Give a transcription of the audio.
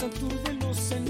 santur de los señores.